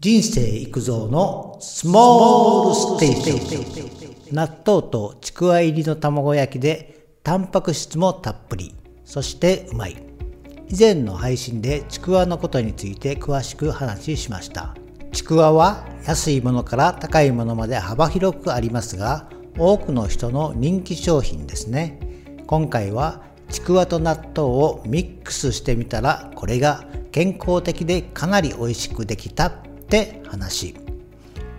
人生育造のスモールステーション納豆とちくわ入りの卵焼きでタンパク質もたっぷり。そしてうまい。以前の配信でちくわのことについて詳しく話しました。ちくわは安いものから高いものまで幅広くありますが多くの人の人気商品ですね。今回はちくわと納豆をミックスしてみたらこれが健康的でかなり美味しくできたって話。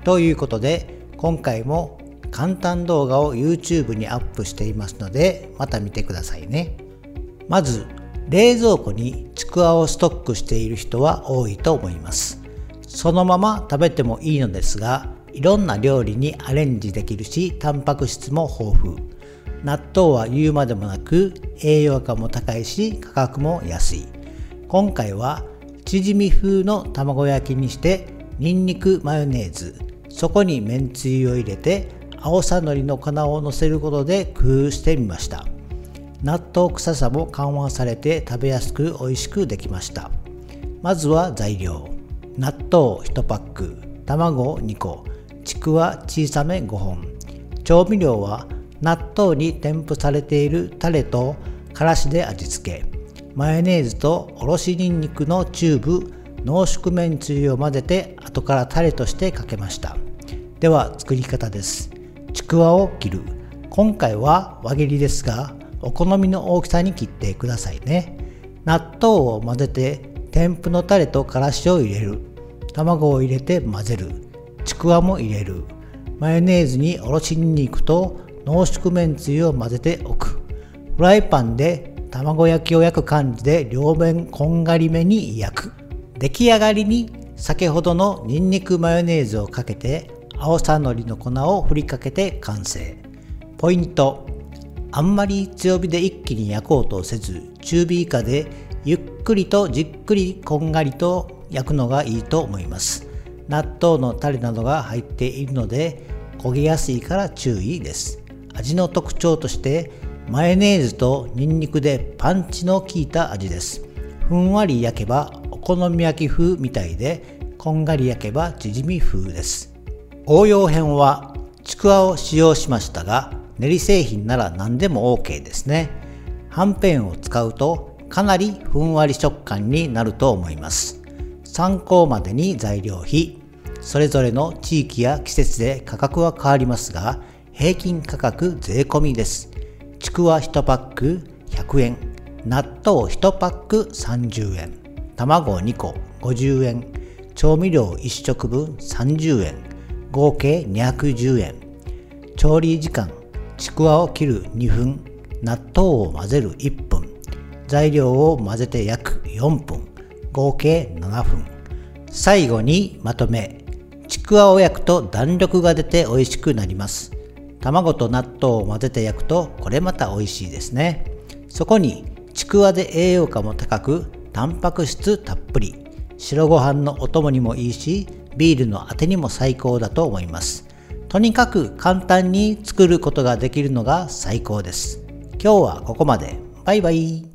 ということで今回も簡単動画を YouTube にアップしていますのでまた見てくださいね。まず冷蔵庫にちくわをストックしている人は多いと思います。そのまま食べてもいいのですがいろんな料理にアレンジできるしタンパク質も豊富。納豆は言うまでもなく栄養価も高いし価格も安い。今回はチヂミ風の卵焼きにしてニンニクマヨネーズ。そこにめんつゆを入れて青さのりの粉をのせることで工夫してみました。納豆臭さも緩和されて食べやすく美味しくできました。まずは材料。納豆1パック。卵2個。ちくわ小さめ5本。調味料は納豆に添付されているタレとからしで味付け。マヨネーズとおろしにんにくのチューブ濃縮めんつゆを混ぜて後からタレとしてかけました。では作り方です。ちくわを切る。今回は輪切りですがお好みの大きさに切ってくださいね。納豆を混ぜて添付のタレとからしを入れる。卵を入れて混ぜる。ちくわも入れる。マヨネーズにおろしにんにくと濃縮めんつゆを混ぜておく。フライパンで卵焼きを焼く感じで両面こんがりめに焼く。出来上がりに先ほどのニンニクマヨネーズをかけて青さのりの粉を振りかけて完成。ポイント。あんまり強火で一気に焼こうとせず中火以下でゆっくりとじっくりこんがりと焼くのがいいと思います。納豆のタレなどが入っているので焦げやすいから注意です。味の特徴としてマヨネーズとニンニクでパンチの効いた味です。ふんわり焼けば好み焼き風みたいでこんがり焼けばチヂミ風です。応用編はちくわを使用しましたが練り製品なら何でも OK ですね。はんぺんを使うとかなりふんわり食感になると思います。参考までに材料費それぞれの地域や季節で価格は変わりますが平均価格税込みです。ちくわ1パック100円納豆1パック30円。卵2個50円。調味料1食分30円。合計210円。調理時間ちくわを切る2分。納豆を混ぜる1分。材料を混ぜて約4分。合計7分。最後にまとめ。ちくわを焼くと弾力が出て美味しくなります。卵と納豆を混ぜて焼くとこれまた美味しいですね。そこにちくわで栄養価も高くタンパク質たっぷり。白ご飯のお供にもいいしビールのあてにも最高だと思います。とにかく簡単に作ることができるのが最高です。今日はここまで。バイバイ。